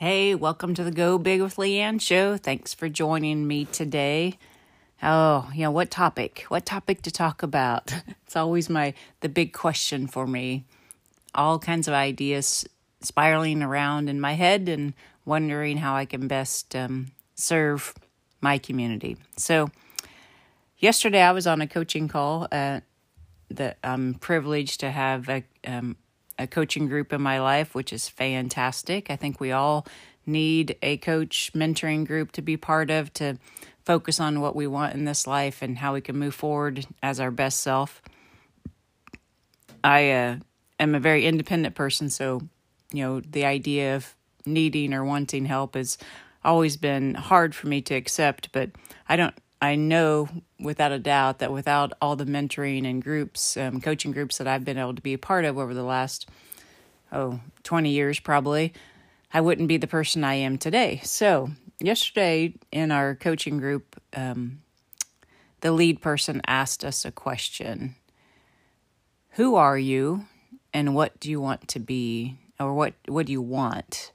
Hey, welcome to the Go Big with Leanne show. Thanks for joining me today. Oh, you know, what topic? What topic to talk about? It's always my the big question for me. All kinds of ideas spiraling around in my head and wondering how I can best um, serve my community. So, yesterday I was on a coaching call uh, that I'm privileged to have a um, a coaching group in my life, which is fantastic. I think we all need a coach mentoring group to be part of to focus on what we want in this life and how we can move forward as our best self. I uh, am a very independent person, so you know the idea of needing or wanting help has always been hard for me to accept. But I don't. I know without a doubt that without all the mentoring and groups, um, coaching groups that I've been able to be a part of over the last oh 20 years probably, I wouldn't be the person I am today. So, yesterday in our coaching group, um, the lead person asked us a question Who are you and what do you want to be? Or what, what do you want?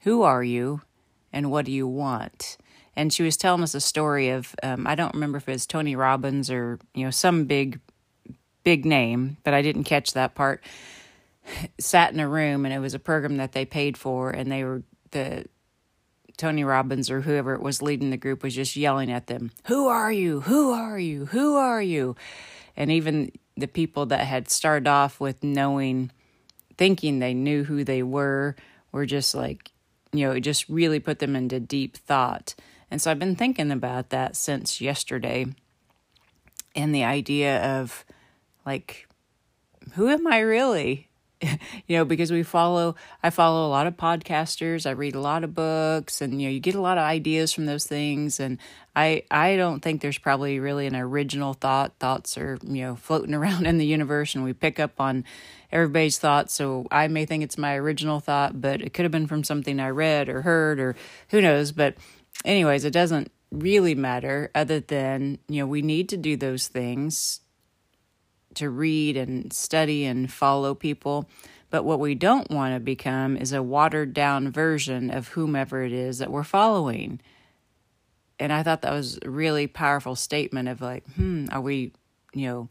Who are you and what do you want? And she was telling us a story of, um, I don't remember if it was Tony Robbins or, you know, some big, big name, but I didn't catch that part sat in a room and it was a program that they paid for and they were the Tony Robbins or whoever it was leading the group was just yelling at them, Who are you? Who are you? Who are you? And even the people that had started off with knowing, thinking they knew who they were, were just like, you know, it just really put them into deep thought. And so I've been thinking about that since yesterday and the idea of like, who am I really? you know, because we follow, I follow a lot of podcasters, I read a lot of books, and you know, you get a lot of ideas from those things. And I, I don't think there's probably really an original thought. Thoughts are, you know, floating around in the universe, and we pick up on everybody's thoughts. So I may think it's my original thought, but it could have been from something I read or heard, or who knows. But, anyways, it doesn't really matter other than, you know, we need to do those things to read and study and follow people. But what we don't want to become is a watered down version of whomever it is that we're following. And I thought that was a really powerful statement of like, hmm, are we, you know,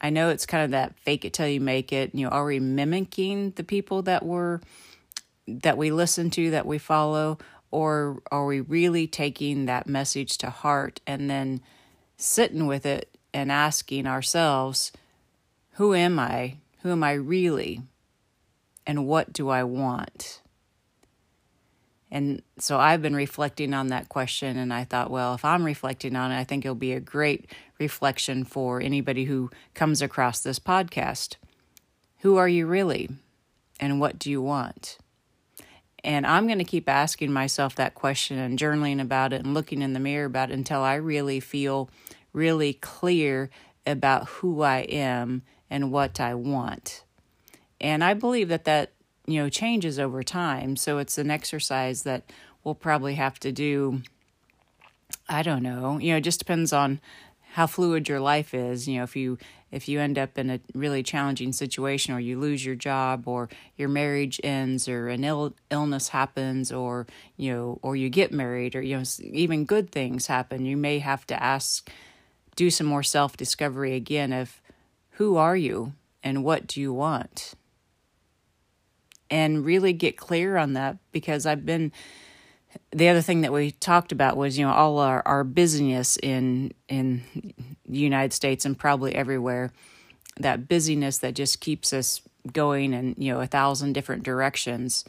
I know it's kind of that fake it till you make it. You know, are we mimicking the people that we're that we listen to, that we follow, or are we really taking that message to heart and then sitting with it and asking ourselves, who am I? Who am I really? And what do I want? And so I've been reflecting on that question, and I thought, well, if I'm reflecting on it, I think it'll be a great reflection for anybody who comes across this podcast. Who are you really? And what do you want? And I'm going to keep asking myself that question and journaling about it and looking in the mirror about it until I really feel really clear about who I am and what I want. And I believe that that, you know, changes over time. So it's an exercise that we'll probably have to do. I don't know. You know, it just depends on how fluid your life is. You know, if you if you end up in a really challenging situation or you lose your job or your marriage ends or an Ill, illness happens or you know or you get married or you know even good things happen you may have to ask do some more self discovery again of who are you and what do you want? And really get clear on that because I've been the other thing that we talked about was you know all our, our busyness in in the United States and probably everywhere. That busyness that just keeps us going in you know a thousand different directions.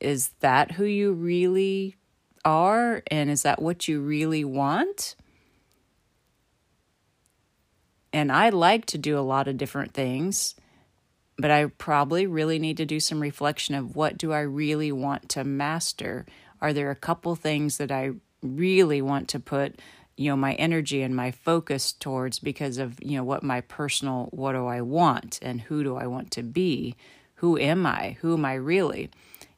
Is that who you really are? And is that what you really want? And I like to do a lot of different things, but I probably really need to do some reflection of what do I really want to master? Are there a couple things that I really want to put, you know, my energy and my focus towards because of, you know, what my personal what do I want and who do I want to be? Who am I? Who am I really?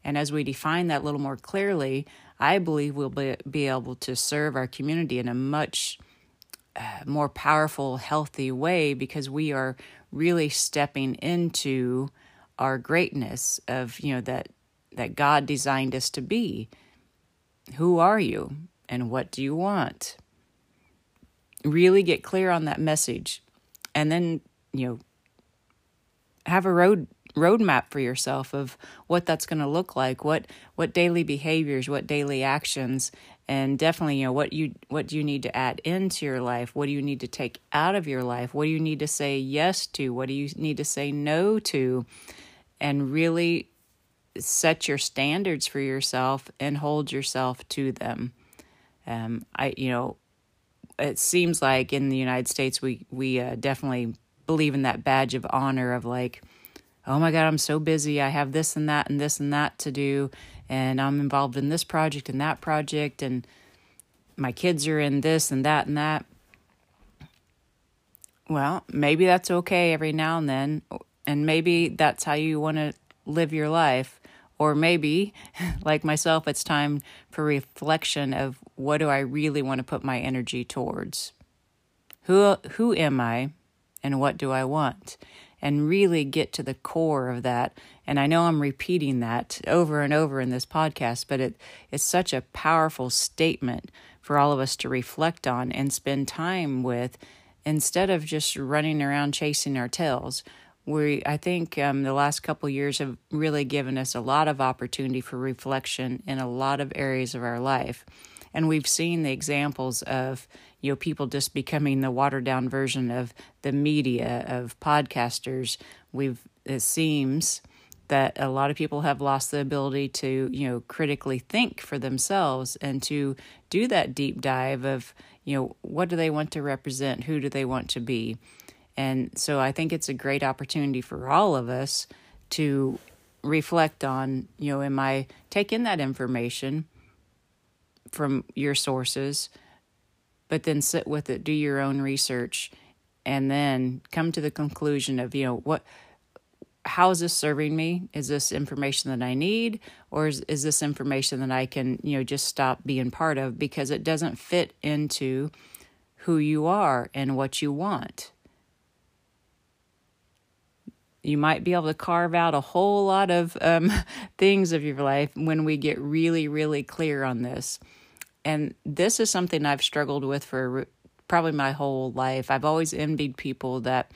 And as we define that a little more clearly, I believe we'll be, be able to serve our community in a much uh, more powerful, healthy way because we are really stepping into our greatness of, you know, that that God designed us to be. Who are you? And what do you want? Really get clear on that message. And then, you know, have a road roadmap for yourself of what that's going to look like what what daily behaviors what daily actions and definitely you know what you what do you need to add into your life? What do you need to take out of your life? What do you need to say yes to? What do you need to say no to? And really set your standards for yourself and hold yourself to them um i you know it seems like in the united states we we uh, definitely believe in that badge of honor of like oh my God, I'm so busy. I have this and that and this and that to do. And I'm involved in this project and that project. And my kids are in this and that and that. Well, maybe that's okay every now and then. And maybe that's how you want to live your life. Or maybe, like myself, it's time for reflection of what do I really want to put my energy towards? Who, who am I and what do I want? and really get to the core of that. And I know I'm repeating that over and over in this podcast, but it, it's such a powerful statement for all of us to reflect on and spend time with instead of just running around chasing our tails. We, I think um, the last couple years have really given us a lot of opportunity for reflection in a lot of areas of our life. And we've seen the examples of you know people just becoming the watered down version of the media of podcasters. We've it seems that a lot of people have lost the ability to you know critically think for themselves and to do that deep dive of you know what do they want to represent? Who do they want to be and so i think it's a great opportunity for all of us to reflect on you know am i taking that information from your sources but then sit with it, do your own research, and then come to the conclusion of, you know, what how is this serving me? Is this information that I need, or is, is this information that I can, you know, just stop being part of because it doesn't fit into who you are and what you want? You might be able to carve out a whole lot of um, things of your life when we get really, really clear on this and this is something I've struggled with for probably my whole life. I've always envied people that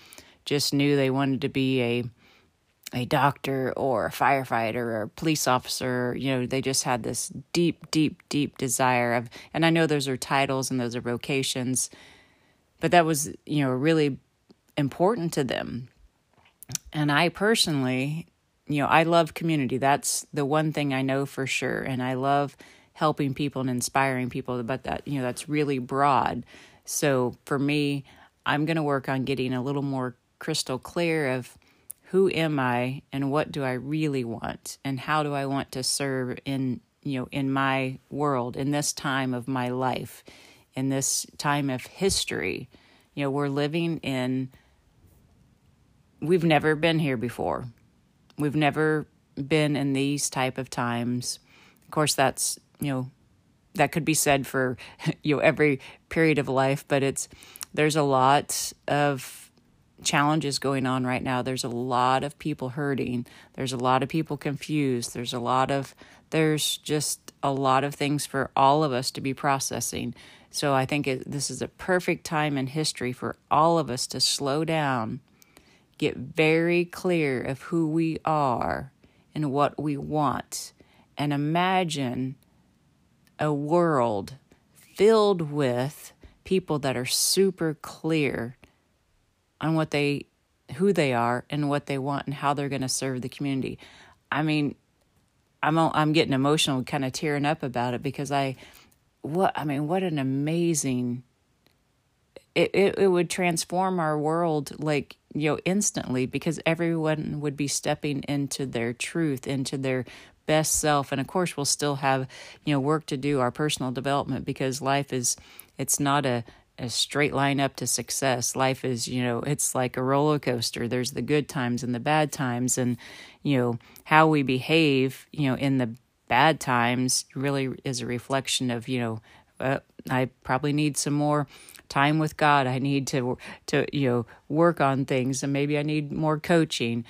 just knew they wanted to be a a doctor or a firefighter or a police officer. You know, they just had this deep, deep, deep desire of, and I know those are titles and those are vocations, but that was, you know, really important to them. And I personally, you know, I love community. That's the one thing I know for sure. And I love helping people and inspiring people, but that, you know, that's really broad. So for me, I'm going to work on getting a little more crystal clear of who am I and what do I really want and how do I want to serve in, you know, in my world, in this time of my life, in this time of history. You know, we're living in we've never been here before. We've never been in these type of times. Of course that's you know that could be said for you know every period of life but it's there's a lot of challenges going on right now there's a lot of people hurting there's a lot of people confused there's a lot of there's just a lot of things for all of us to be processing so i think it, this is a perfect time in history for all of us to slow down get very clear of who we are and what we want and imagine a world filled with people that are super clear on what they who they are and what they want and how they're going to serve the community. I mean, I'm I'm getting emotional, kind of tearing up about it because I what I mean, what an amazing it, it it would transform our world like you know instantly because everyone would be stepping into their truth into their best self and of course we'll still have you know work to do our personal development because life is it's not a a straight line up to success. Life is you know it's like a roller coaster. There's the good times and the bad times and you know how we behave you know in the bad times really is a reflection of you know uh, i probably need some more time with god i need to to you know work on things and maybe i need more coaching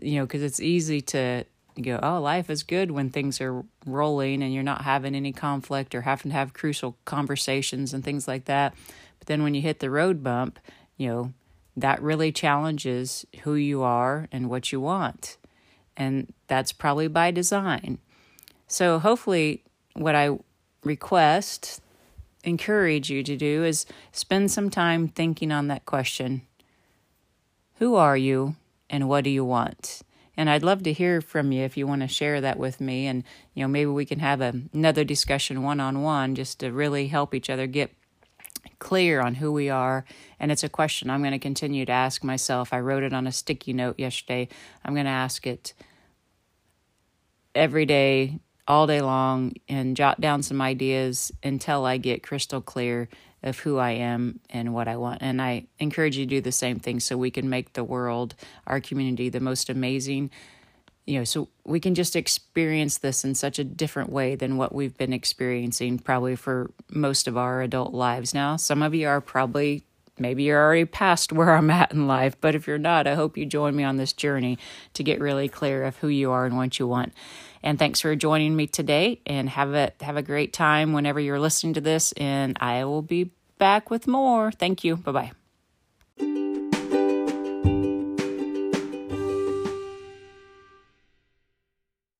you know because it's easy to go, oh, life is good when things are rolling and you're not having any conflict or having to have crucial conversations and things like that. But then when you hit the road bump, you know, that really challenges who you are and what you want. And that's probably by design. So hopefully, what I request, encourage you to do is spend some time thinking on that question Who are you and what do you want? And I'd love to hear from you if you want to share that with me. And, you know, maybe we can have a, another discussion one on one just to really help each other get clear on who we are. And it's a question I'm going to continue to ask myself. I wrote it on a sticky note yesterday. I'm going to ask it every day, all day long, and jot down some ideas until I get crystal clear of who I am and what I want. And I encourage you to do the same thing so we can make the world, our community, the most amazing. You know, so we can just experience this in such a different way than what we've been experiencing probably for most of our adult lives now. Some of you are probably maybe you're already past where I'm at in life, but if you're not, I hope you join me on this journey to get really clear of who you are and what you want. And thanks for joining me today and have a have a great time whenever you're listening to this and I will be back with more. Thank you. Bye-bye.